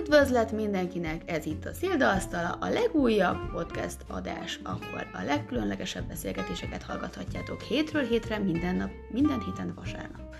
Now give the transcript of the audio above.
Üdvözlet mindenkinek, ez itt a Szildaasztala, a legújabb podcast adás, ahol a legkülönlegesebb beszélgetéseket hallgathatjátok hétről hétre, minden nap, minden héten vasárnap.